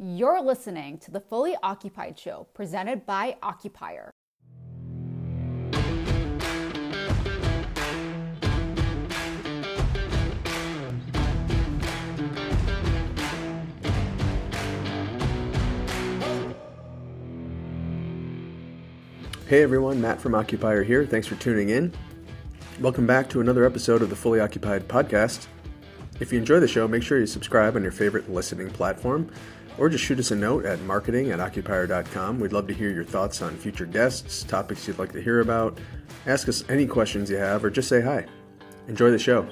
You're listening to the Fully Occupied Show presented by Occupier. Hey everyone, Matt from Occupier here. Thanks for tuning in. Welcome back to another episode of the Fully Occupied podcast. If you enjoy the show, make sure you subscribe on your favorite listening platform or just shoot us a note at marketing at occupier.com. We'd love to hear your thoughts on future guests, topics you'd like to hear about. Ask us any questions you have or just say hi. Enjoy the show.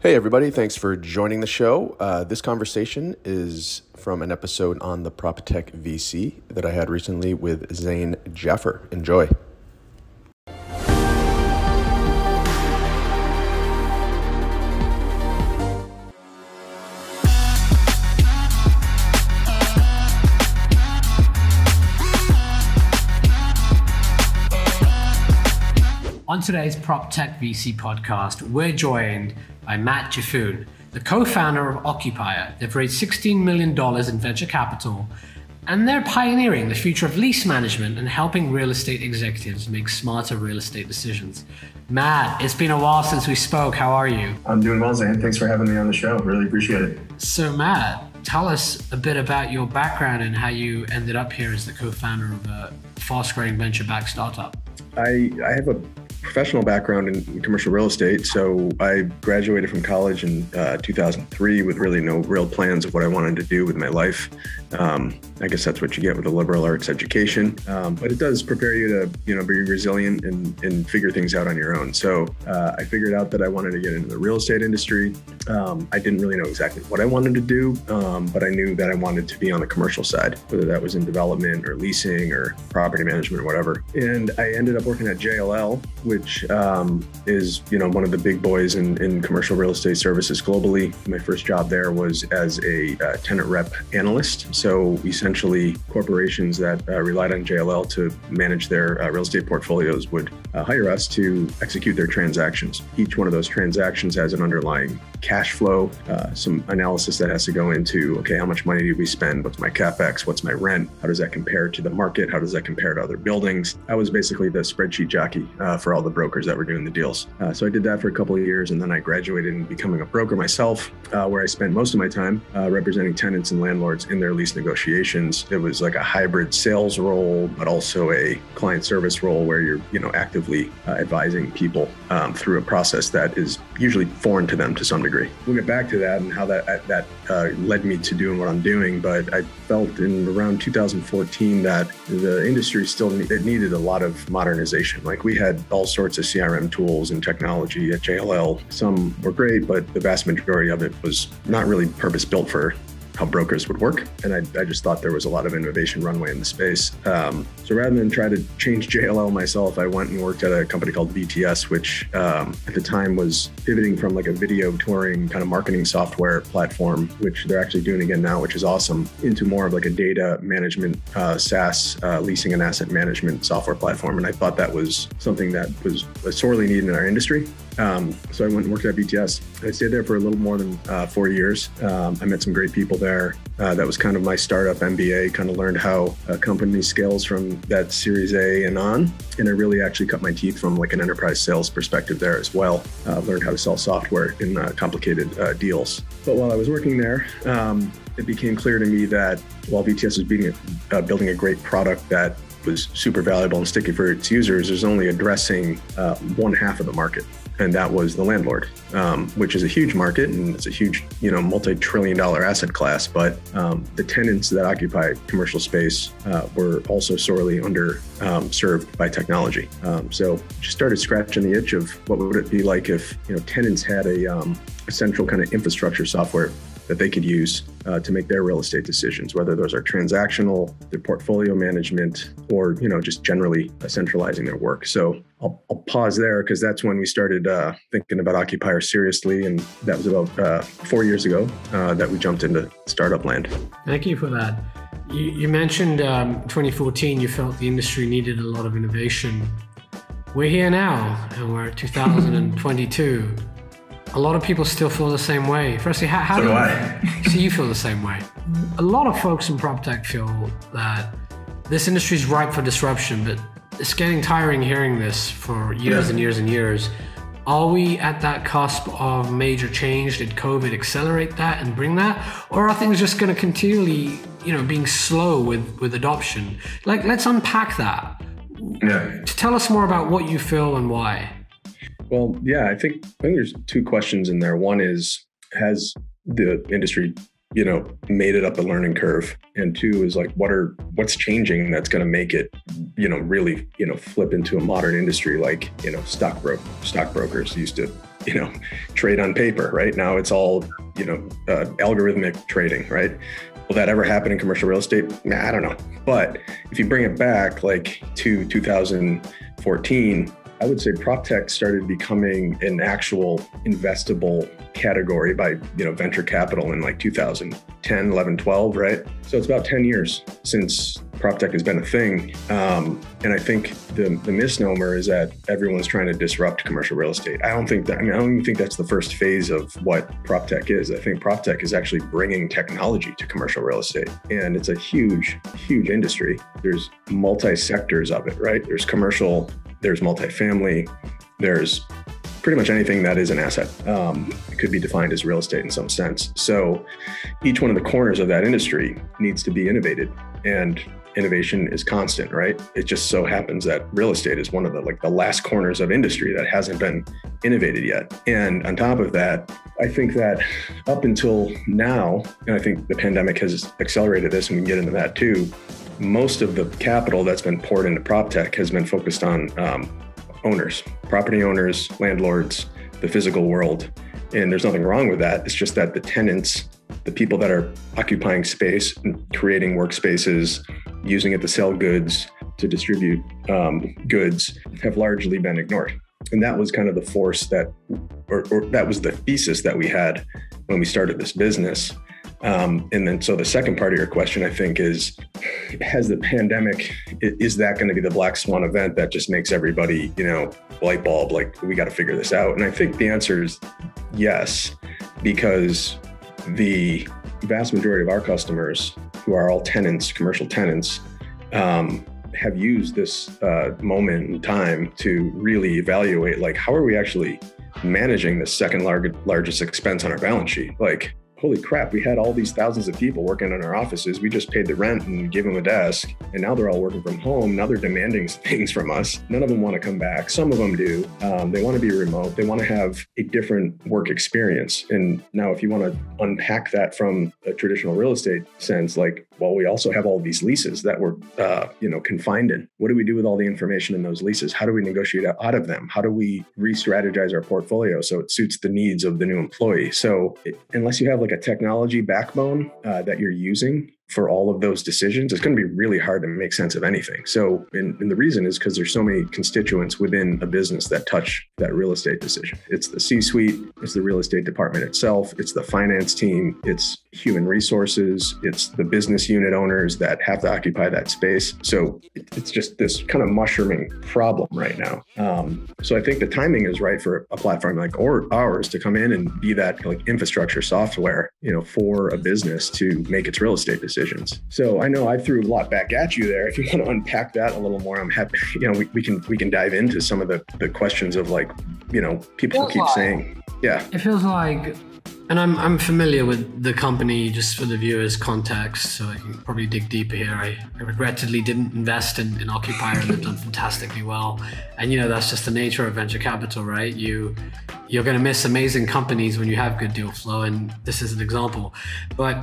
Hey, everybody, thanks for joining the show. Uh, this conversation is from an episode on the PropTech VC that I had recently with Zain Jaffer. Enjoy. On today's Prop Tech VC podcast, we're joined by Matt Jaffoon, the co founder of Occupier. They've raised $16 million in venture capital, and they're pioneering the future of lease management and helping real estate executives make smarter real estate decisions. Matt, it's been a while since we spoke. How are you? I'm doing well, Zain. Thanks for having me on the show. Really appreciate it. So, Matt, tell us a bit about your background and how you ended up here as the co founder of a fast growing venture backed startup. I, I have a professional background in commercial real estate. So I graduated from college in uh, 2003 with really no real plans of what I wanted to do with my life. Um, I guess that's what you get with a liberal arts education, um, but it does prepare you to, you know, be resilient and, and figure things out on your own. So uh, I figured out that I wanted to get into the real estate industry. Um, I didn't really know exactly what I wanted to do, um, but I knew that I wanted to be on the commercial side, whether that was in development or leasing or property management or whatever. And I ended up working at JLL, which um, is, you know, one of the big boys in, in commercial real estate services globally. My first job there was as a uh, tenant rep analyst. So essentially, corporations that uh, relied on JLL to manage their uh, real estate portfolios would uh, hire us to execute their transactions. Each one of those transactions has an underlying cash flow, uh, some analysis that has to go into okay, how much money do we spend? What's my capex? What's my rent? How does that compare to the market? How does that compare to other buildings? I was basically the spreadsheet jockey uh, for all the brokers that were doing the deals. Uh, so I did that for a couple of years, and then I graduated in becoming a broker myself, uh, where I spent most of my time uh, representing tenants and landlords in their lease negotiations. It was like a hybrid sales role, but also a client service role where you're you know actively uh, advising people um, through a process that is usually foreign to them to some degree. We'll get back to that and how that that uh, led me to doing what I'm doing. But I felt in around 2014 that the industry still it needed a lot of modernization. Like we had all sorts of CRM tools and technology at JLL. Some were great, but the vast majority of it was not really purpose built for how brokers would work. And I, I, just thought there was a lot of innovation runway in the space. Um, so rather than try to change JLL myself, I went and worked at a company called VTS, which um, at the time was pivoting from like a video touring kind of marketing software platform, which they're actually doing again now, which is awesome, into more of like a data management uh, SaaS uh, leasing and asset management software platform. And I thought that was something that was sorely needed in our industry. Um, so I went and worked at VTS. I stayed there for a little more than uh, four years. Um, I met some great people there. Uh, that was kind of my startup MBA. Kind of learned how a company scales from that Series A and on. And I really actually cut my teeth from like an enterprise sales perspective there as well. Uh, learned how to sell software in uh, complicated uh, deals. But while I was working there, um, it became clear to me that while VTS was being, uh, building a great product that was super valuable and sticky for its users, is only addressing uh, one half of the market and that was the landlord, um, which is a huge market and it's a huge, you know, multi-trillion-dollar asset class. But um, the tenants that occupy commercial space uh, were also sorely under um, by technology. Um, so just started scratching the itch of what would it be like if you know tenants had a, um, a central kind of infrastructure software that they could use uh, to make their real estate decisions, whether those are transactional, their portfolio management, or you know just generally uh, centralizing their work. So I'll, I'll pause there because that's when we started uh, thinking about Occupier seriously, and that was about uh, four years ago uh, that we jumped into startup land. Thank you for that. You, you mentioned um, 2014. You felt the industry needed a lot of innovation. We're here now, and we're at 2022. A lot of people still feel the same way. Firstly, how, how So do, I. so you feel the same way? A lot of folks in prop tech feel that this industry is ripe for disruption, but it's getting tiring hearing this for years Yeah. and years and years. Are we at that cusp of major change? Did COVID accelerate that and bring that, or are things just going to continually, you know, being slow with with adoption? Like, let's unpack that. Yeah. To Tell us more about what you feel and why. Well, yeah, I think I think there's two questions in there. One is has the industry, you know, made it up the learning curve, and two is like what are what's changing that's going to make it, you know, really, you know, flip into a modern industry like you know, stockbro stockbrokers used to, you know, trade on paper. Right now, it's all you know, uh, algorithmic trading. Right. Will that ever happen in commercial real estate? Nah, I don't know. But if you bring it back like to 2014, I would say prop tech started becoming an actual investable category by you know venture capital in like 2010, 11, 12, right? So it's about 10 years since prop tech has been a thing. Um, and I think the, the misnomer is that everyone's trying to disrupt commercial real estate. I don't think that, I mean, I don't even think that's the first phase of what prop tech is. I think prop tech is actually bringing technology to commercial real estate. And it's a huge, huge industry. There's multi sectors of it, right? There's commercial, there's multifamily, there's pretty much anything that is an asset um, could be defined as real estate in some sense. So each one of the corners of that industry needs to be innovated and innovation is constant, right? It just so happens that real estate is one of the like the last corners of industry that hasn't been innovated yet. And on top of that, I think that up until now, and I think the pandemic has accelerated this and we can get into that too, most of the capital that's been poured into prop tech has been focused on um, owners, property owners, landlords, the physical world. And there's nothing wrong with that. It's just that the tenants, the people that are occupying space, and creating workspaces, using it to sell goods, to distribute um, goods, have largely been ignored. And that was kind of the force that, or, or that was the thesis that we had when we started this business. Um, and then, so the second part of your question, I think, is has the pandemic, is that going to be the black swan event that just makes everybody, you know, light bulb, like we got to figure this out? And I think the answer is yes, because the vast majority of our customers, who are all tenants, commercial tenants, um, have used this uh, moment in time to really evaluate, like, how are we actually managing the second largest expense on our balance sheet? Like, holy crap, we had all these thousands of people working in our offices. We just paid the rent and gave them a desk. And now they're all working from home. Now they're demanding things from us. None of them want to come back. Some of them do. Um, they want to be remote. They want to have a different work experience. And now, if you want to unpack that from a traditional real estate sense, like, well, we also have all these leases that we're, uh, you know, confined in. What do we do with all the information in those leases? How do we negotiate out of them? How do we re-strategize our portfolio so it suits the needs of the new employee? So, it, unless you have like a technology backbone uh, that you're using for all of those decisions, it's going to be really hard to make sense of anything. So, and, and the reason is because there's so many constituents within a business that touch that real estate decision. It's the C-suite, it's the real estate department itself, it's the finance team, it's human resources, it's the business unit owners that have to occupy that space. So it, it's just this kind of mushrooming problem right now. Um, so I think the timing is right for a platform like or ours to come in and be that like infrastructure software, you know, for a business to make its real estate decisions. So I know I threw a lot back at you there. If you want to unpack that a little more, I'm happy. You know, we, we can we can dive into some of the the questions of like, you know, people keep like- saying, yeah, It feels like, and I'm I'm familiar with the company just for the viewers' context, so I can probably dig deeper here. I, I regrettably didn't invest in, in Occupier, and they've done fantastically well. And you know that's just the nature of venture capital, right? You you're going to miss amazing companies when you have good deal flow, and this is an example. But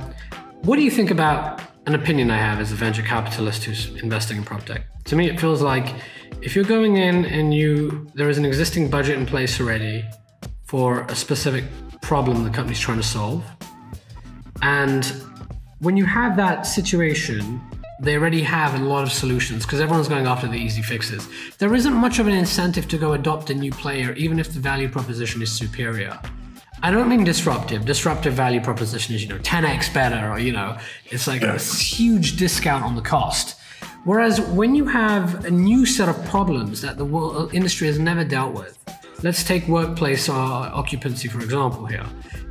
what do you think about an opinion I have as a venture capitalist who's investing in prop tech? To me, it feels like if you're going in and you there is an existing budget in place already for a specific problem the company's trying to solve. And when you have that situation, they already have a lot of solutions because everyone's going after the easy fixes. There isn't much of an incentive to go adopt a new player, even if the value proposition is superior. I don't mean disruptive. Disruptive value proposition is, you know, 10x better, or, you know, it's like a huge discount on the cost. Whereas when you have a new set of problems that the world, industry has never dealt with, let's take workplace uh, occupancy for example here.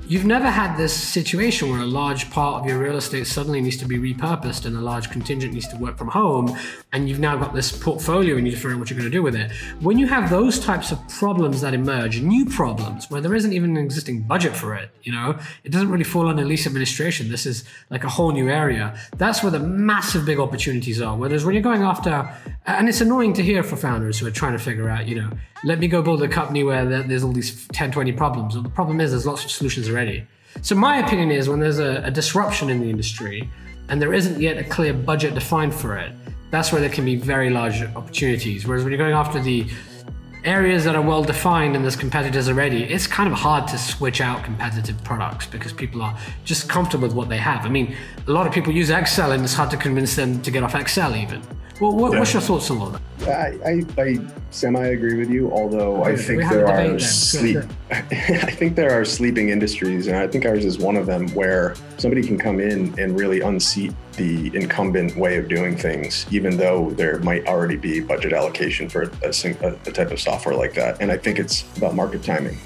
You've never had this situation where a large part of your real estate suddenly needs to be repurposed and a large contingent needs to work from home, and you've now got this portfolio and you just figure out what you're going to do with it. When you have those types of problems that emerge, new problems where there isn't even an existing budget for it, you know, it doesn't really fall under lease administration. This is like a whole new area. That's where the massive big opportunities are. Whereas when you're going after, and it's annoying to hear for founders who are trying to figure out, you know, let me go build a company where there's all these 10, 20 problems. Well, the problem is there's lots of solutions So my opinion is when there's a, a disruption in the industry and there isn't yet a clear budget defined for it, that's where there can be very large opportunities. Whereas when you're going after the areas that are well defined and there's competitors already, it's kind of hard to switch out competitive products because people are just comfortable with what they have. I mean, a lot of people use Excel and it's hard to convince them to get off Excel even. Well, what, yeah. what's your thoughts on all that? I, I, I semi agree with you, although I think there are sleep. I think there are sleeping industries, and I think ours is one of them where somebody can come in and really unseat the incumbent way of doing things, even though there might already be budget allocation for a, a, type of software like that. And I think it's about market timing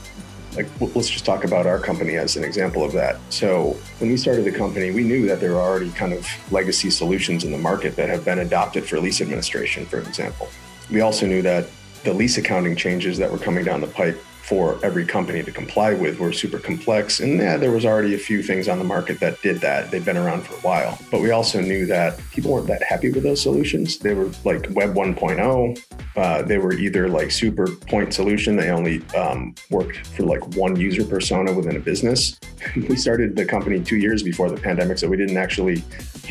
like let's just talk about our company as an example of that. So when we started the company, we knew that there were already kind of legacy solutions in the market that have been adopted for lease administration, for example. We also knew that the lease accounting changes that were coming down the pipe for every company to comply with were super complex. And yeah, there was already a few things on the market that did that. They'd been around for a while. But we also knew that people weren't that happy with those solutions. They were like Web 1.0. Uh, they were either like super point solution. They only um, worked for like one user persona within a business. we started the company two years before the pandemic, so we didn't actually,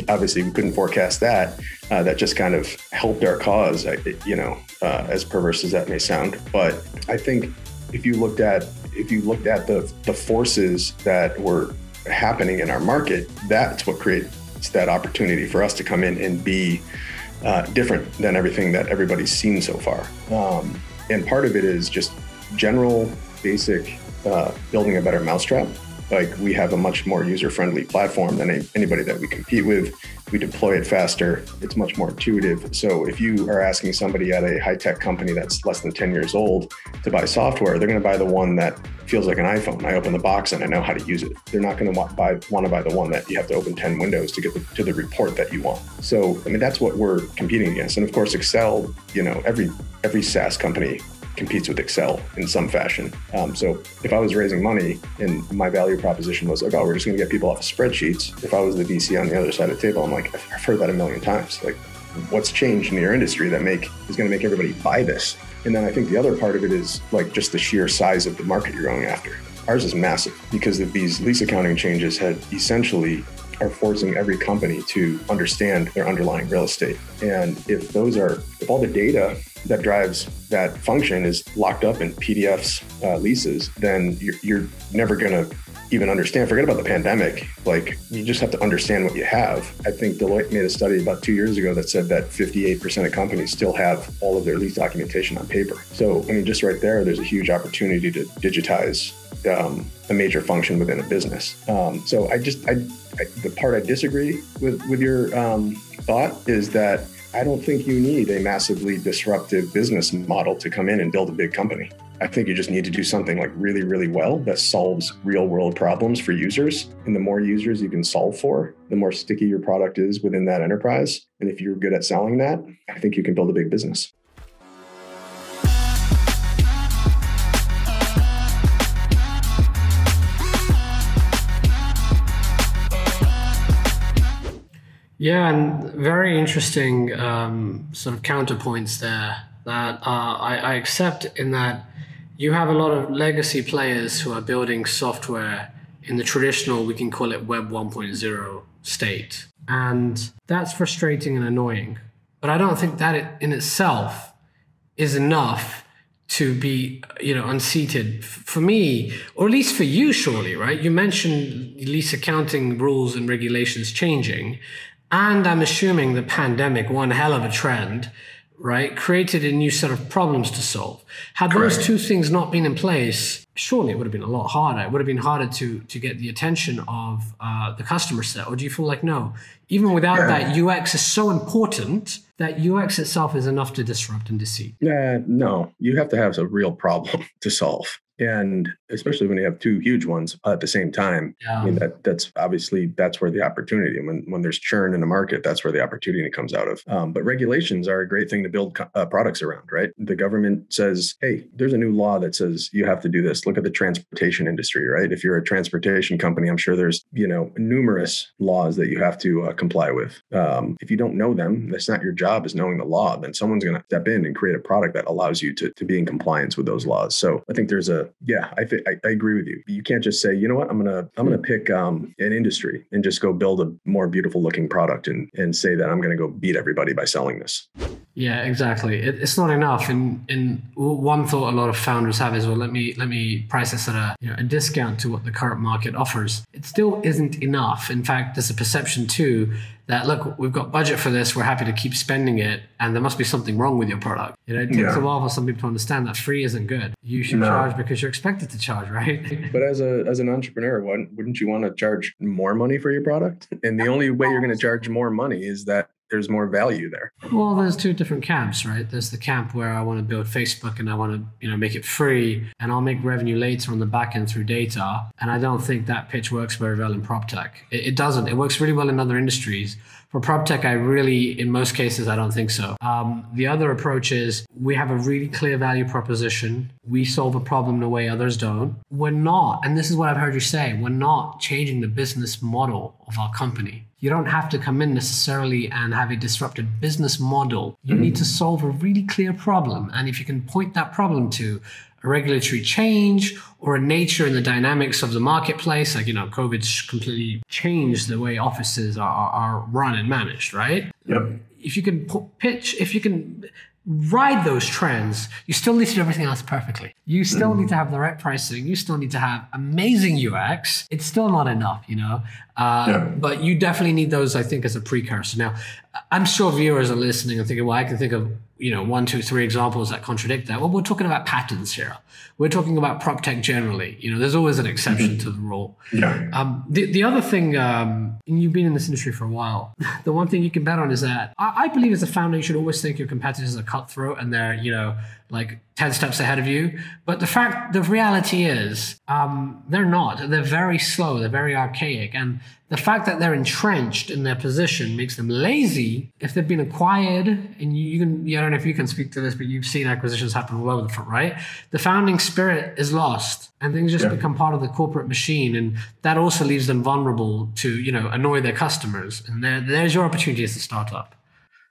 obviously, we couldn't forecast that. Uh, that just kind of helped our cause, you know, uh, as perverse as that may sound. But I think if you looked at if you looked at the the forces that were happening in our market, that's what creates that opportunity for us to come in and be uh, different than everything that everybody's seen so far. Um, and part of it is just general, basic uh, building a better mousetrap like we have a much more user-friendly platform than anybody that we compete with. We deploy it faster. It's much more intuitive. So if you are asking somebody at a high-tech company that's less than 10 years old to buy software, they're going to buy the one that feels like an iPhone. I open the box and I know how to use it. They're not going to buy want to buy the one that you have to open 10 windows to get the, to the report that you want. So I mean that's what we're competing against. And of course Excel, you know, every every SaaS company competes with Excel in some fashion. Um, so if I was raising money and my value proposition was like, oh, we're just going to get people off of spreadsheets. If I was the VC on the other side of the table, I'm like, I've heard that a million times. Like, what's changed in your industry that make is going to make everybody buy this? And then I think the other part of it is like just the sheer size of the market you're going after. Ours is massive because of these lease accounting changes had essentially are forcing every company to understand their underlying real estate. And if those are, if all the data that drives that function is locked up in PDFs uh, leases, then you're, you're never going to even understand. Forget about the pandemic. Like you just have to understand what you have. I think Deloitte made a study about two years ago that said that 58% of companies still have all of their lease documentation on paper. So I mean, just right there, there's a huge opportunity to digitize um, a major function within a business. Um, so I just, I, I, the part I disagree with with your um, thought is that I don't think you need a massively disruptive business model to come in and build a big company. I think you just need to do something like really, really well that solves real world problems for users. And the more users you can solve for, the more sticky your product is within that enterprise. And if you're good at selling that, I think you can build a big business. Yeah, and very interesting um, sort of counterpoints there that uh, I, I, accept in that you have a lot of legacy players who are building software in the traditional, we can call it Web 1.0 state. And that's frustrating and annoying. But I don't think that in itself is enough to be you know unseated for me or at least for you surely right you mentioned lease accounting rules and regulations changing and I'm assuming the pandemic, one hell of a trend, right, created a new set of problems to solve. Had Correct. those two things not been in place, surely it would have been a lot harder. It would have been harder to to get the attention of uh, the customer set. Or do you feel like no, even without yeah. that, UX is so important that UX itself is enough to disrupt and deceive? Uh, no, you have to have a real problem to solve and especially when you have two huge ones at the same time yeah. i mean that that's obviously that's where the opportunity when when there's churn in the market that's where the opportunity comes out of. Um, but regulations are a great thing to build uh, products around right? The government says hey there's a new law that says you have to do this. Look at the transportation industry right? If you're a transportation company i'm sure there's you know numerous laws that you have to uh, comply with. Um, if you don't know them that's not your job is knowing the law. Then someone's going to step in and create a product that allows you to, to be in compliance with those laws. So i think there's a yeah, I, th- I, I agree with you. You can't just say, you know what, I'm gonna I'm gonna pick um, an industry and just go build a more beautiful looking product and and say that I'm gonna go beat everybody by selling this. Yeah, exactly. It, it's not enough. And and one thought a lot of founders have is, well, let me let me price this at a you know a discount to what the current market offers. It still isn't enough. In fact, there's a perception too that look, we've got budget for this, we're happy to keep spending it, and there must be something wrong with your product. You know, it takes yeah. a while for some people to understand that free isn't good. You should no. charge because you're expected to charge, right? but as a as an entrepreneur, wouldn't you want to charge more money for your product? And the only way you're going to charge more money is that there's more value there. Well, there's two different camps, right? There's the camp where I want to build Facebook and I want to, you know, make it free and I'll make revenue later on the back end through data. And I don't think that pitch works very well in prop tech. It, it doesn't. It works really well in other industries. For prop tech, I really, in most cases, I don't think so. Um, the other approach is we have a really clear value proposition. We solve a problem in a way others don't. We're not, and this is what I've heard you say, we're not changing the business model of our company. You don't have to come in necessarily and have a disrupted business model. You mm-hmm. need to solve a really clear problem. And if you can point that problem to a regulatory change or a nature in the dynamics of the marketplace, like, you know, COVID's completely changed the way offices are, are run and managed, right? Yep. If you can pitch, if you can ride those trends, you still need to do everything else perfectly. You still need to have the right pricing. You still need to have amazing UX. It's still not enough, you know. Uh, yeah. But you definitely need those, I think, as a precursor. Now, I'm sure viewers are listening and thinking, well, I can think of you know one, two, three examples that contradict that. Well, we're talking about patterns here. We're talking about prop tech generally. You know, there's always an exception mm-hmm. to the rule. Yeah. Um, the the other thing, um, and you've been in this industry for a while. The one thing you can bet on is that I, I believe as a founder, you should always think your competitors are cutthroat and they're you know like 10 steps ahead of you. But the fact, the reality is, um, they're not. They're very slow. They're very archaic. And the fact that they're entrenched in their position makes them lazy. If they've been acquired, and you, you can, I don't know if you can speak to this, but you've seen acquisitions happen all over the front, right? The founding spirit is lost and things just yeah. become part of the corporate machine. And that also leaves them vulnerable to, you know, annoy their customers. And there's your opportunity as a startup.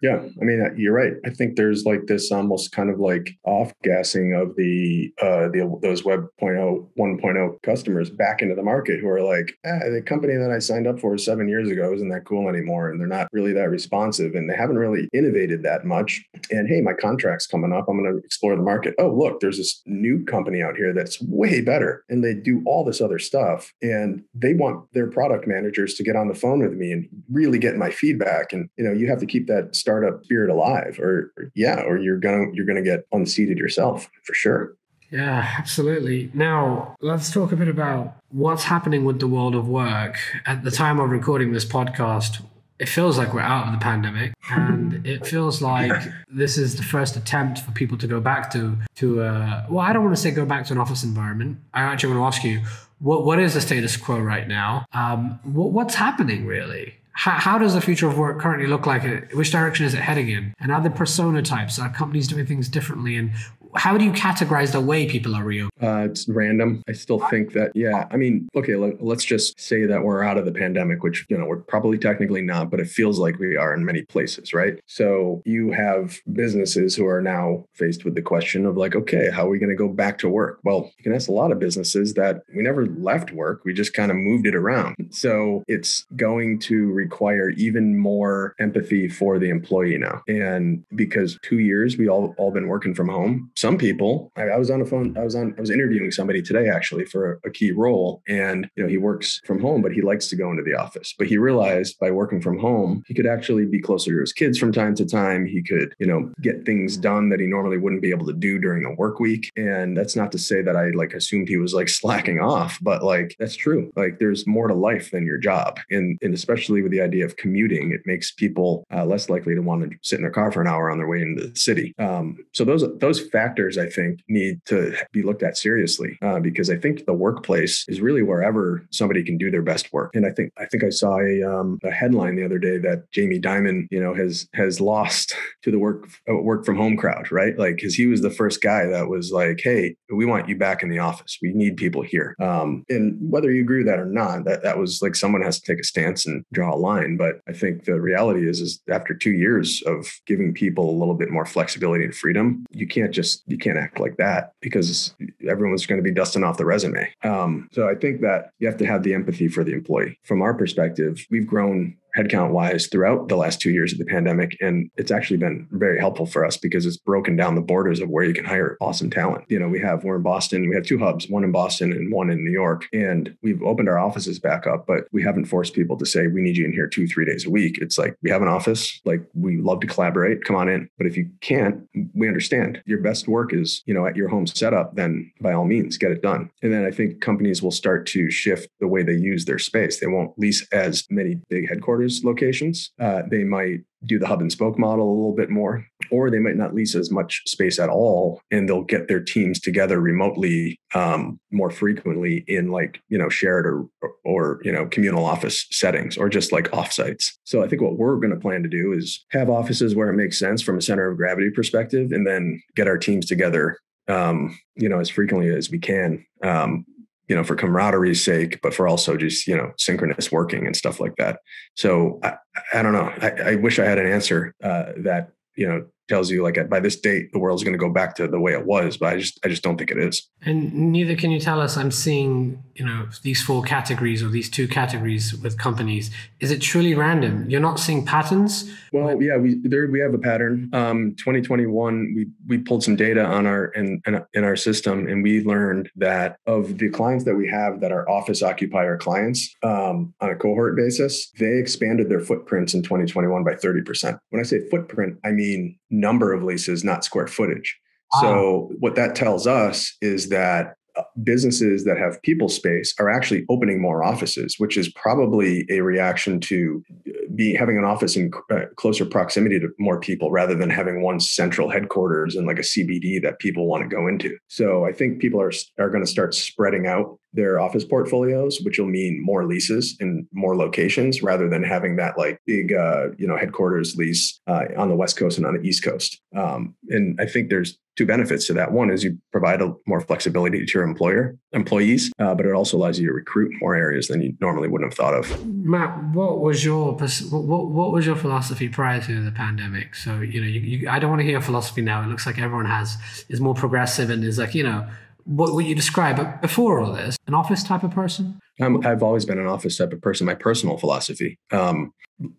Yeah, I mean uh, you're right. I think there's like this almost kind of like off gassing of the uh the those web 0.0 1.0 customers back into the market who are like, ah, the company that I signed up for 7 years ago isn't that cool anymore and they're not really that responsive and they haven't really innovated that much. And hey, my contract's coming up. I'm going to explore the market. Oh, look, there's this new company out here that's way better and they do all this other stuff and they want their product managers to get on the phone with me and really get my feedback and you know, you have to keep that startup spirit alive or, yeah or you're gonna you're gonna get unseated yourself for sure yeah, absolutely. Now, let's talk a bit about what's happening with the world of work. At the time of recording this podcast, it feels like we're out of the pandemic and it feels like this is the first attempt for people to go back to to uh, well i don't want to say go back to an office environment i actually want to ask you what what is the status quo right now um, what, what's happening really how, how, does the future of work currently look like? Which direction is it heading in? And are the persona types? Are companies doing things differently? And how do you categorize the way people are reopening? Uh, it's random. I still think that, yeah. I mean, okay, let, us just say that we're out of the pandemic, which, you know, we're probably technically not, but it feels like we are in many places, right? So you have businesses who are now faced with the question of like, okay, how are we going to go back to work? Well, you can ask a lot of businesses that we never left work. We just kind of moved it around. So it's going to require even more empathy for the employee now. And because two years we all all been working from home, some people, I, I, was on a phone, I was on, I was interviewing somebody today actually for a, a key role. And, you know, he works from home, but he likes to go into the office. But he realized by working from home, he could actually be closer to his kids from time to time. He could, you know, get things done that he normally wouldn't be able to do during the work week. And that's not to say that I like assumed he was like slacking off, but like that's true. Like there's more to life than your job. And, and especially with the idea of commuting, it makes people uh, less likely to want to sit in their car for an hour on their way into the city. Um, so those those factors I think need to be looked at seriously uh, because I think the workplace is really wherever somebody can do their best work. And I think I think I saw a, um, a headline the other day that Jamie Dimon, you know, has has lost to the work uh, work from home crowd, right? Like because he was the first guy that was like, "Hey, we want you back in the office. We need people here." Um, and whether you agree with that or not, that that was like someone has to take a stance and draw a line. But I think the reality is, is after two years of giving people a little bit more flexibility and freedom, you can't you can't act like that because everyone's going to be dusting off the resume. Um, so I think that you have to have the empathy for the employee. From our perspective, we've grown headcount wise throughout the last two years of the pandemic. And it's actually been very helpful for us because it's broken down the borders of where you can hire awesome talent. You know, we have, we're in Boston, we have two hubs, one in Boston and one in New York. And we've opened our offices back up, but we haven't forced people to say, we need you in here two, three days a week. It's like, we have an office, like we love to collaborate, come on in. But if you can't, we understand your best work is, you know, at your home setup, then by all means, get it done. And then I think companies will start to shift the way they use their space. They won't lease as many big headquarters locations. Uh, they might do the hub and spoke model a little bit more, or they might not lease as much space at all, and they'll get their teams together remotely um, more frequently in like you know shared or or you know communal office settings or just like offsites. So I think what we're going to plan to do is have offices where it makes sense from a center of gravity perspective, and then get our teams together um, you know as frequently as we can um, you know, for camaraderie's sake, but for also just, you know, synchronous working and stuff like that. So I, I don't know. I, I, wish I had an answer uh, that, you know, tells you like by this date the world's going to go back to the way it was but i just i just don't think it is. And neither can you tell us i'm seeing you know these four categories or these two categories with companies. Is it truly random? You're not seeing patterns? Well yeah we there we have a pattern. Um 2021 we we pulled some data on our in, in, in our system and we learned that of the clients that we have that are office occupier clients um, on a cohort basis they expanded their footprints in 2021 by 30% when i say footprint i mean number of leases, not square footage. Wow. So what that tells us is that uh, businesses that have people space are actually opening more offices, which is probably a reaction to uh, be having an office in uh, closer proximity to more people rather than having one central headquarters and like a CBD that people want to go into. So I think people are are going to start spreading out their office portfolios, which will mean more leases in more locations rather than having that like big, uh, you know, headquarters lease uh, on the West Coast and on the East Coast. Um, and I think there's two benefits to that. One is you provide a more flexibility to your employer employees, uh, but it also allows you to recruit more areas than you normally wouldn't have thought of. Matt, what was your what, what was your philosophy prior to the pandemic? So you know, you, you, I don't want to hear philosophy now. It looks like everyone has is more progressive and is like you know what would you describe before all this an office type of person? I have always been an office type of person my personal philosophy. Um,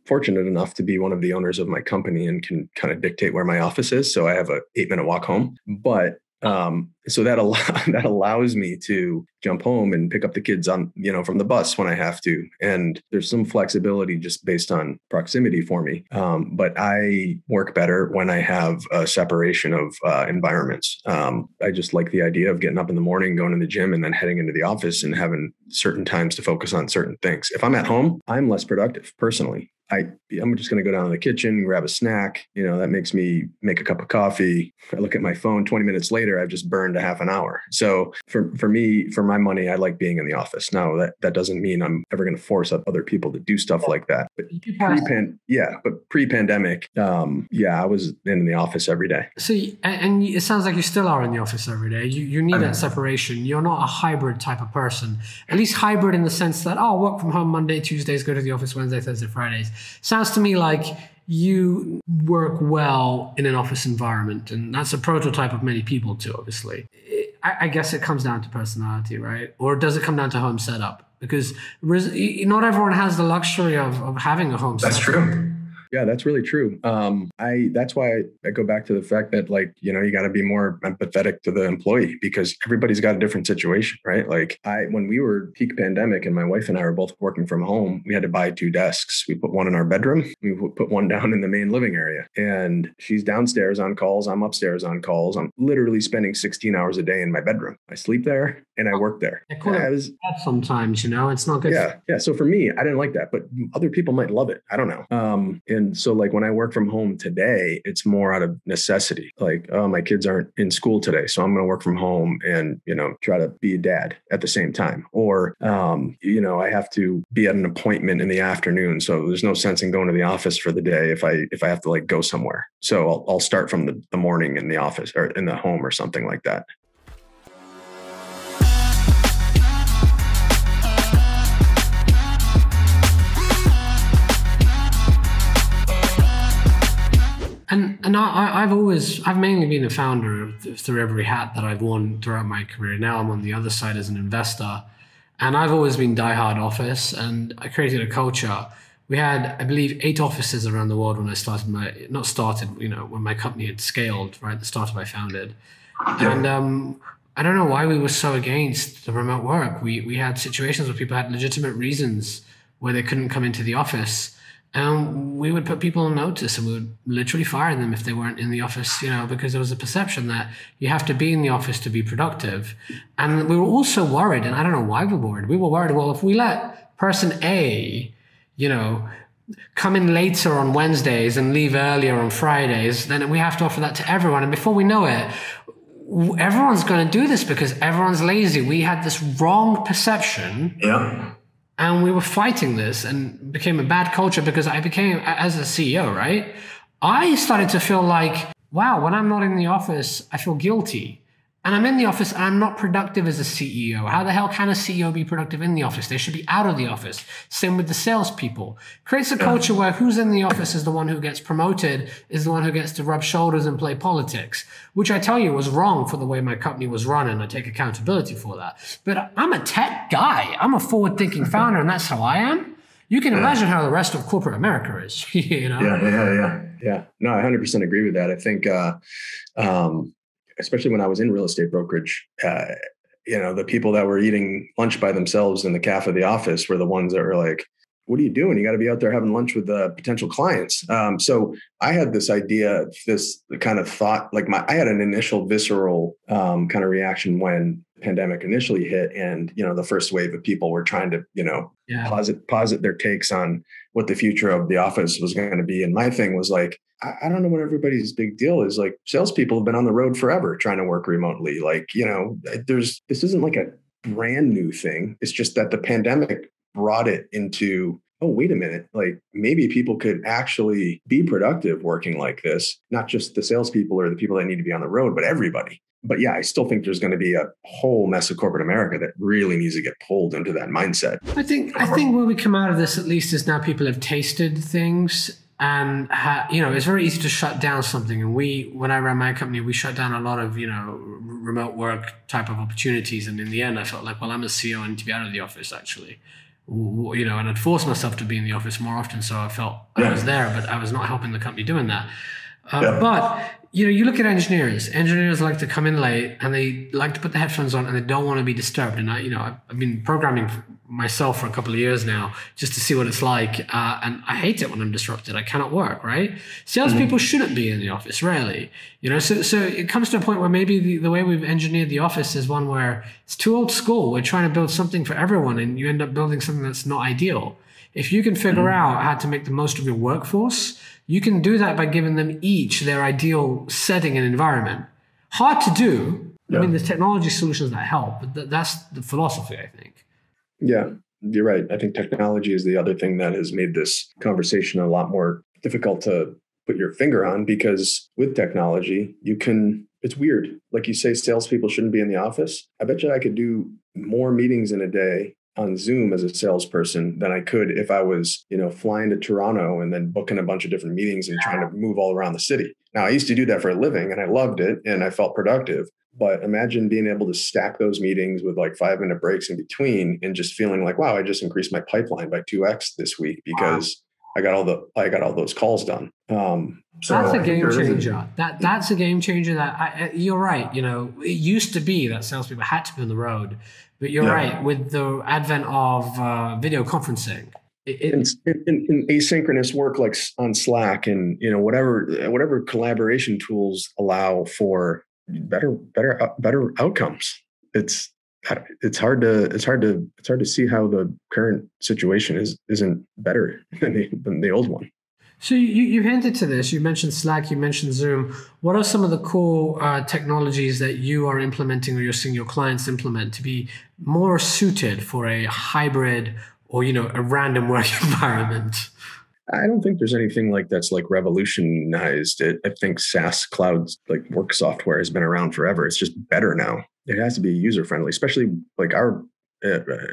fortunate enough to be one of the owners of my company and can kind of dictate where my office is so i have a eight minute walk home. But um, so that that allows me to jump home and pick up the kids on you know from the bus when I have to, and there's some flexibility just based on proximity for me. Um, but I work better when I have a separation of uh, environments. Um, I just like the idea of getting up in the morning, going to the gym, and then heading into the office and having certain times to focus on certain things. If I'm at home, I'm less productive personally. I I'm just going to go down to the kitchen, grab a snack. You know, that makes me make a cup of coffee. I look at my phone. Twenty minutes later, I've just burned a half an hour. So for for me, for my money, I like being in the office. Now that that doesn't mean I'm ever going to force other people to do stuff like that. But pre yeah, but pre-pandemic, um, yeah, I was in the office every day. So and it sounds like you still are in the office every day. You you need that separation. You're not a hybrid type of person. At least hybrid in the sense that oh, work from home Monday, Tuesdays, go to the office Wednesday, Thursday, Fridays Sounds to me like you work well in an office environment, and that's a prototype of many people too. Obviously, I, I guess it comes down to personality, right? Or does it come down to home setup? Because not everyone has the luxury of, of having a home. That's setup. true. Yeah, that's really true. Um, I that's why I, I go back to the fact that like you know you got to be more empathetic to the employee because everybody's got a different situation, right? Like I when we were peak pandemic and my wife and I were both working from home, we had to buy two desks. We put one in our bedroom, we put one down in the main living area, and she's downstairs on calls. I'm upstairs on calls. I'm literally spending 16 hours a day in my bedroom. I sleep there and I work there. Yeah, was, sometimes, you know, it's not good. Yeah, yeah. So for me, I didn't like that, but other people might love it. I don't know. Um, and so like when I work from home today, it's more out of necessity. Like, oh, my kids aren't in school today, so I'm going to work from home and you know try to be a dad at the same time. Or um, you know, I have to be at an appointment in the afternoon, so there's no sense in going to the office for the day if I if I have to like go somewhere. So I'll, I'll start from the, the morning in the office or in the home or something like that. And and I, I've always I've mainly been a founder through every hat that I've worn throughout my career. Now I'm on the other side as an investor, and I've always been diehard office. And I created a culture. We had, I believe, eight offices around the world when I started my not started, you know, when my company had scaled. Right, the startup I founded, and um, I don't know why we were so against the remote work. We we had situations where people had legitimate reasons where they couldn't come into the office and we would put people on notice and we would literally fire them if they weren't in the office, you know, because there was a perception that you have to be in the office to be productive. And we were also worried, and I don't know why we were worried. We were worried, well, if we let person A, you know, come in later on Wednesdays and leave earlier on Fridays, then we have to offer that to everyone. And before we know it, everyone's going to do this because everyone's lazy. We had this wrong perception. Yeah and we were fighting this and became a bad culture because I became as a CEO, right? I started to feel like, wow, when I'm not in the office, I feel guilty and I'm in the office and I'm not productive as a CEO. How the hell can a CEO be productive in the office? They should be out of the office. Same with the salespeople. Creates a culture where who's in the office is the one who gets promoted, is the one who gets to rub shoulders and play politics, which I tell you was wrong for the way my company was run, and I take accountability for that. But I'm a tech guy. I'm a forward-thinking founder, and that's how I am. You can imagine how the rest of corporate America is. you know? Yeah, yeah, yeah, yeah. No, I 100% agree with that. I think. Uh, um, especially when I was in real estate brokerage, uh, you know, the people that were eating lunch by themselves in the cafe of the office were the ones that were like, what are you doing? You got to be out there having lunch with the potential clients. Um, so I had this idea, this kind of thought, like my, I had an initial visceral um, kind of reaction when pandemic initially hit, and you know, the first wave of people were trying to, you know, yeah. posit posit their takes on what the future of the office was going to be. And my thing was like, I, I don't know what everybody's big deal is. Like salespeople have been on the road forever trying to work remotely. Like, you know, there's this isn't like a brand new thing. It's just that the pandemic brought it into oh wait a minute like maybe people could actually be productive working like this not just the salespeople or the people that need to be on the road but everybody but yeah i still think there's going to be a whole mess of corporate america that really needs to get pulled into that mindset. I think i think where we come out of this at least is now people have tasted things and ha- you know it's very easy to shut down something. And we when i ran my company we shut down a lot of you know remote work type of opportunities. And in the end i felt like well i'm a ceo and to be out of the office actually. You know and i'd forced myself to be in the office more often. So i felt i was there but i was not helping the company doing that uh, yeah. but you know, you look at engineers. Engineers like to come in late and they like to put the headphones on and they don't want to be disturbed. And I, you know, I've, I've been programming myself for a couple of years now just to see what it's like. Uh, and I hate it when I'm disrupted. I cannot work, right? Salespeople mm-hmm. shouldn't be in the office, really. You know, so, so it comes to a point where maybe the, the way we've engineered the office is one where it's too old school. We're trying to build something for everyone and you end up building something that's not ideal. If you can figure mm-hmm. out how to make the most of your workforce, you can do that by giving them each their ideal setting and environment. Hard to do. Yeah. I mean, there's technology solutions that help, but th- that's the philosophy, I think. Yeah, you're right. I think technology is the other thing that has made this conversation a lot more difficult to put your finger on because with technology, you can, it's weird. Like you say, salespeople shouldn't be in the office. I bet you I could do more meetings in a day on Zoom as a salesperson than I could if I was, you know, flying to Toronto and then booking a bunch of different meetings and trying to move all around the city. Now, I used to do that for a living and I loved it and I felt productive. But imagine being able to stack those meetings with like five minute breaks in between and just feeling like, wow, I just increased my pipeline by 2x this week because I got all the I got all those calls done. Um, so that's a game changer. A, that that's a game changer. That I, you're right. You know, it used to be that salespeople had to be on the road, but you're yeah. right. With the advent of uh, video conferencing, it, in, in, in, asynchronous work like on Slack and you know whatever whatever collaboration tools allow for better better uh, better outcomes. It's it's hard to it's hard to it's hard to see how the current situation is isn't better than the, than the old one. So you, you hinted to this. You mentioned Slack. You mentioned Zoom. What are some of the core uh, technologies that you are implementing or you're seeing your clients implement to be more suited for a hybrid or you know a random work environment? I don't think there's anything like that's like revolutionized it. I think SaaS clouds like work software has been around forever. It's just better now. It has to be user friendly, especially like our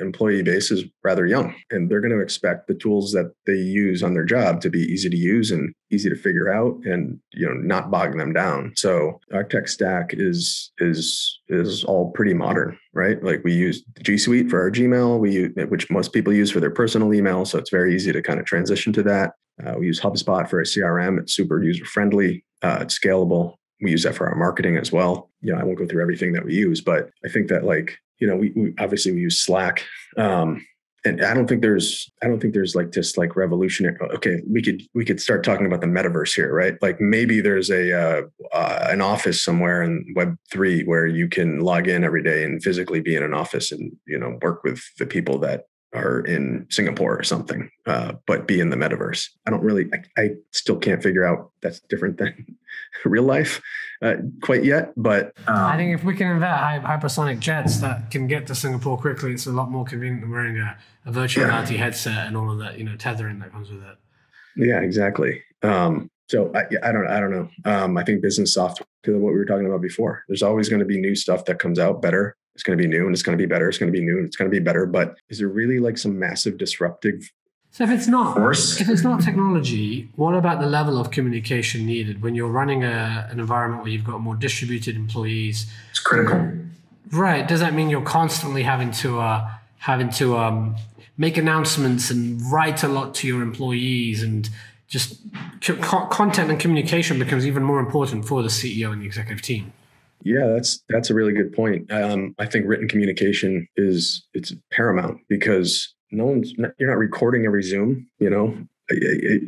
employee base is rather young and they're going to expect the tools that they use on their job to be easy to use and easy to figure out and you know not bog them down. So our tech stack is is is all pretty modern right? Like we use g suite for our gmail we use, which most people use for their personal email so it's very easy to kind of transition to that. Uh, we use hubspot for a crm it's super user friendly uh, it's scalable. We use that for our marketing as well. You know, I won't go through everything that we use, but I think that like you know, we, we obviously we use Slack. Um, and I don't think there's I don't think there's like just like revolutionary. Okay, we could we could start talking about the metaverse here, right? Like maybe there's a uh, uh, an office somewhere in Web three where you can log in every day and physically be in an office and you know work with the people that are in Singapore or something, uh, but be in the metaverse. I don't really, I, I, still can't figure out that's different than real life uh, quite yet. But um, I think if we can invent hypersonic jets that can get to Singapore quickly, it's a lot more convenient than wearing a, a virtual reality headset and all of that, you know, tethering that comes with it. Yeah, exactly. Um, so I, I don't, I don't know. Um, I think business software, what we were talking about before, there's always going to be new stuff that comes out better it's going to be new and it's going to be better. It's going to be new and it's going to be better. But is there really like some massive disruptive? So if it's not, force? if it's not technology, what about the level of communication needed when you're running a, an environment where you've got more distributed employees? It's critical. Right. Does that mean you're constantly having to uh, having to um, make announcements and write a lot to your employees and just co- content and communication becomes even more important for the CEO and the executive team? Yeah, that's that's a really good point. Um, I think written communication is it's paramount because no one's not, you're not recording every Zoom. You know, it, it,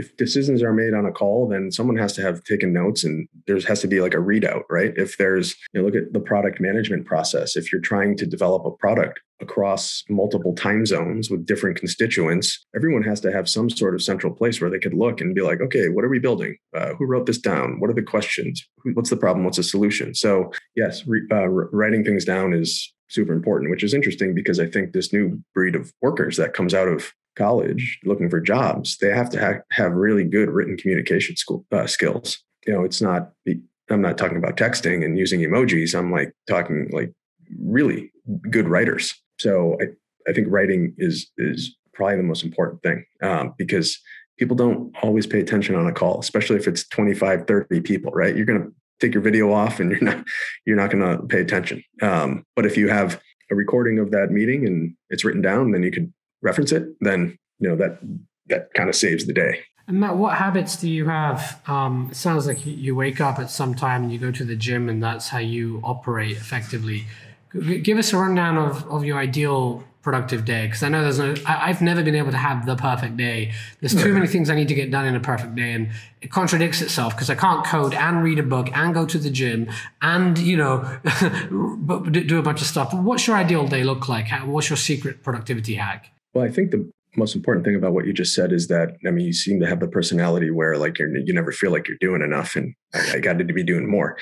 if decisions are made on a call, then someone has to have taken notes and there has to be like a readout, right? If there's, you know, look at the product management process. If you're trying to develop a product across multiple time zones with different constituents, everyone has to have some sort of central place where they could look and be like, okay, what are we building? Uh, who wrote this down? What are the questions? What's the problem? What's the solution? So, yes, re, uh, writing things down is super important, which is interesting because I think this new breed of workers that comes out of college looking for jobs, they have to ha- have really good written communication school, uh, skills. You know, it's not, I'm not talking about texting and using emojis. I'm like talking like really good writers. So I, I think writing is, is probably the most important thing um, because people don't always pay attention on a call, especially if it's 25, 30 people, right? You're going to take your video off and you're not, you're not going to pay attention. Um, but if you have a recording of that meeting and it's written down, then you could reference it, then you know that that kind of saves the day. And Matt, what habits do you have? Um, it sounds like you wake up at some time and you go to the gym, and that's how you operate effectively. Give us a rundown of, of your ideal productive day because I know there's no, I, have never been able to have the perfect day. There's too many things I need to get done in a perfect day, and it contradicts itself because I can't code and read a book and go to the gym and you know do a bunch of stuff. What's your ideal day look like? What's your secret productivity hack? Well, I think the most important thing about what you just said is that I mean you seem to have the personality where like you're you never feel like you're doing enough, and I, I got to be doing more.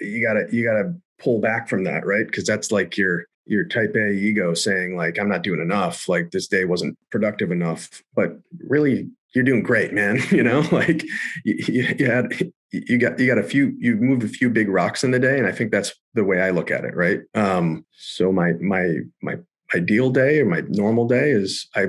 You gotta you gotta pull back from that, right? Because that's like your your type A ego saying like I'm not doing enough, like this day wasn't productive enough, but really you're doing great, man. You know, like you, you, had you got you got a few you moved a few big rocks in the day, and I think that's the way I look at it, right? Um, so my my my ideal day or my normal day is I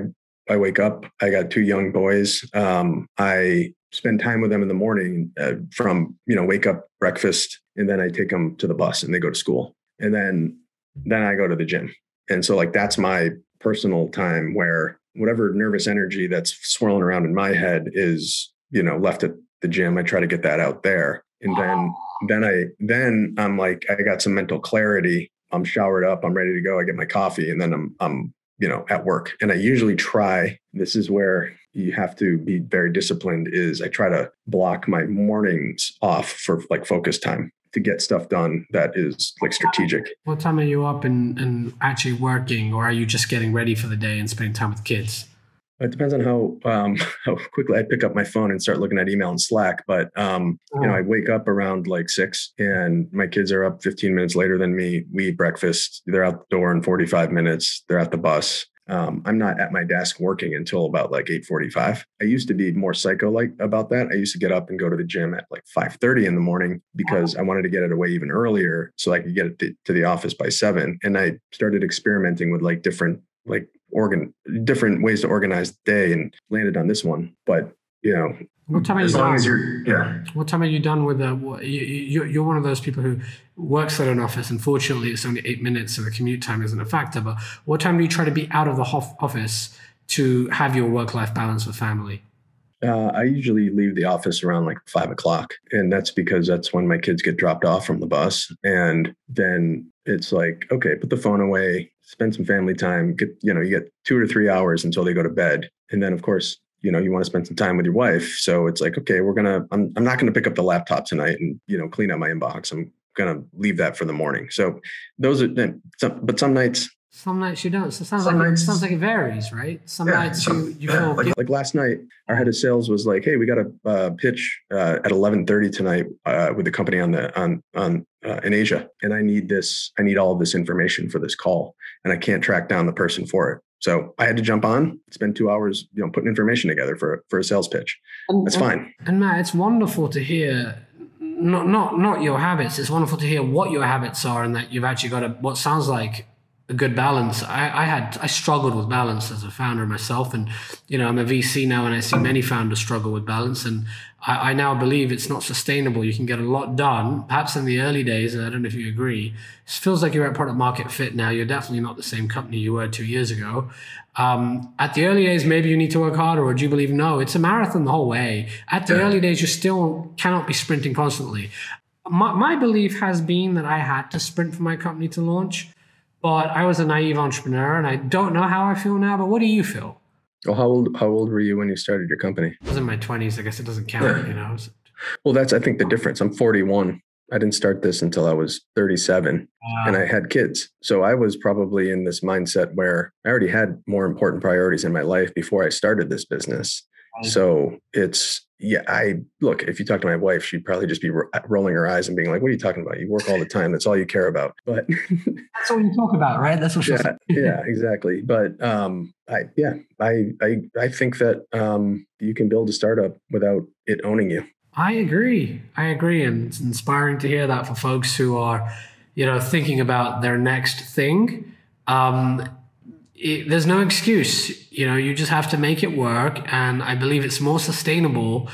I wake up. I got two young boys. Um, I spend time with them in the morning uh, from you know wake up, breakfast, and then I take them to the bus and they go to school, and then then I go to the gym. And so like that's my personal time where whatever nervous energy that's swirling around in my head is, you know, left at the gym. I try to get that out there. And then then I then I'm like, I got some mental clarity. I'm showered up, I'm ready to go. I get my coffee, and then I'm I'm you know at work. And I usually try, this is where you have to be very disciplined, is I try to block my mornings off for like focus time to get stuff done that is like strategic. What time are you up and, and actually working, or are you just getting ready for the day and spending time with kids? It depends on how um, how quickly I pick up my phone and start looking at email and Slack. But um, you know, I wake up around like six, and my kids are up 15 minutes later than me. We eat breakfast. They're out the door in 45 minutes. They're at the bus um, I'm not at my desk working until about like 8:45. I used to be more psycho like about that. I used to get up and go to the gym at like 5:30 in the morning because I wanted to get it away even earlier so I could get it to the office by seven. And I started experimenting with like different like organ different ways to organize the day and landed on this one. But you know, what time are as you long done? as you're yeah. What time are you done with the? You, you're one of those people who works at an office. Unfortunately, it's only eight minutes, so the commute time isn't a factor. But what time do you try to be out of the office to have your work-life balance with family? Uh, I usually leave the office around like five o'clock, and that's because that's when my kids get dropped off from the bus, and then it's like, okay, put the phone away, spend some family time. Get you know, you get two or three hours until they go to bed, and then of course you know you want to spend some time with your wife. So it's like okay we're gonna i'm, I'm not gonna pick up the laptop tonight and you know clean up my inbox. I'm gonna leave that for the morning. So those are some, but some nights some nights you don't so it sounds some like nights, it sounds like it varies right some yeah, nights some, you, you yeah, feel like, like, last night our head of sales was like hey we got a uh, pitch uh, at 11.30 tonight uh, with the company on the on on uh, in asia and i need this i need all of this information for this call and i can't track down the person for it so I had to jump on, spend two hours, you know, putting information together for for a sales pitch. And, That's fine. And Matt, it's wonderful to hear not not not your habits. It's wonderful to hear what your habits are, and that you've actually got a what sounds like a good balance. I, I had I struggled with balance as a founder myself, and you know I'm a VC now, and I see many founders struggle with balance, and I, I, now believe it's not sustainable. You can get a lot done, perhaps in the early days, and I don't know if you agree. It feels like you're at product market fit now. You're definitely not the same company you were two years ago. Um, at the early days, maybe you need to work harder, or do you believe no? It's a marathon the whole way. At the early days, you still cannot be sprinting constantly. My, my belief has been that I had to sprint for my company to launch, but I was a naive entrepreneur, and I don't know how I feel now. But what do you feel? Well, how old how old were you when you started your company? I was in my twenties. I guess it doesn't count, you know. Well, that's I think the difference. I'm 41. I didn't start this until I was 37 wow. and I had kids. So I was probably in this mindset where I already had more important priorities in my life before I started this business. So it's yeah, I look, if you talk to my wife, she'd probably just be ro- rolling her eyes and being like, What are you talking about? You work all the time. That's all you care about. But that's all you talk about, right? That's what yeah, yeah, exactly. But um, I, yeah, I, I, I think that um, you can build a startup without it owning you. I agree. I agree. And it's inspiring to hear that for folks who are, you know, thinking about their next thing. Um, it, there's no excuse. You know, you just have to make it work. And I believe it's more sustainable.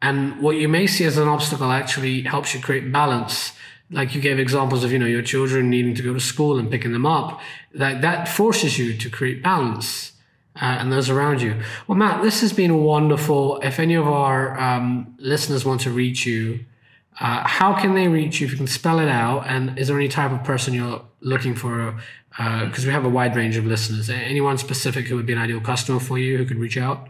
And what you may see as an obstacle actually helps you create balance. Like you gave examples of, you know, your children needing to go to school and picking them up. That that forces you to create balance. Uh, and those around you. Well, Matt, this has been wonderful. If any of our um, listeners want to reach you, uh, how can they reach you? If you can spell it out, and is there any type of person you're looking for because uh, we have a wide range of listeners. Anyone specific who would be an ideal customer for you who could reach out?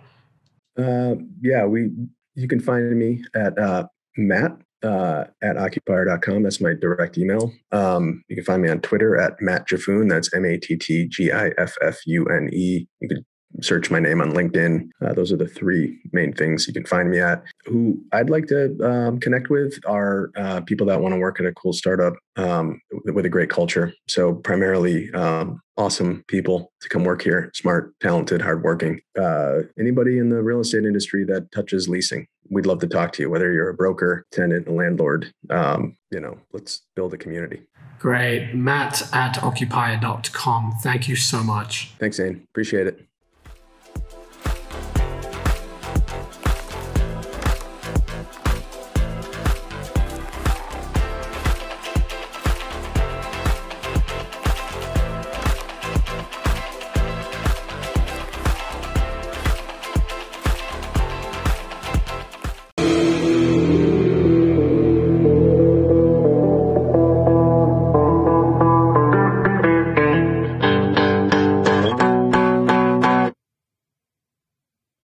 Uh, yeah, we you can find me at uh, Matt uh, at occupier.com. That's my direct email. Um, you can find me on Twitter at Matt Giffune. That's M A T T G I F F U N E. You can search my name on LinkedIn. Uh, those are the three main things you can find me at. Who I'd like to um, connect with are uh, people that want to work at a cool startup um, with a great culture. So primarily um, awesome people to come work here, smart, talented, hardworking. Uh, anybody in the real estate industry that touches leasing, we'd love to talk to you. Whether you're a broker, tenant, a landlord, um, you know, let's build a community. Great. Matt at occupier.com. Thank you so much. Thanks, Zain. Appreciate it.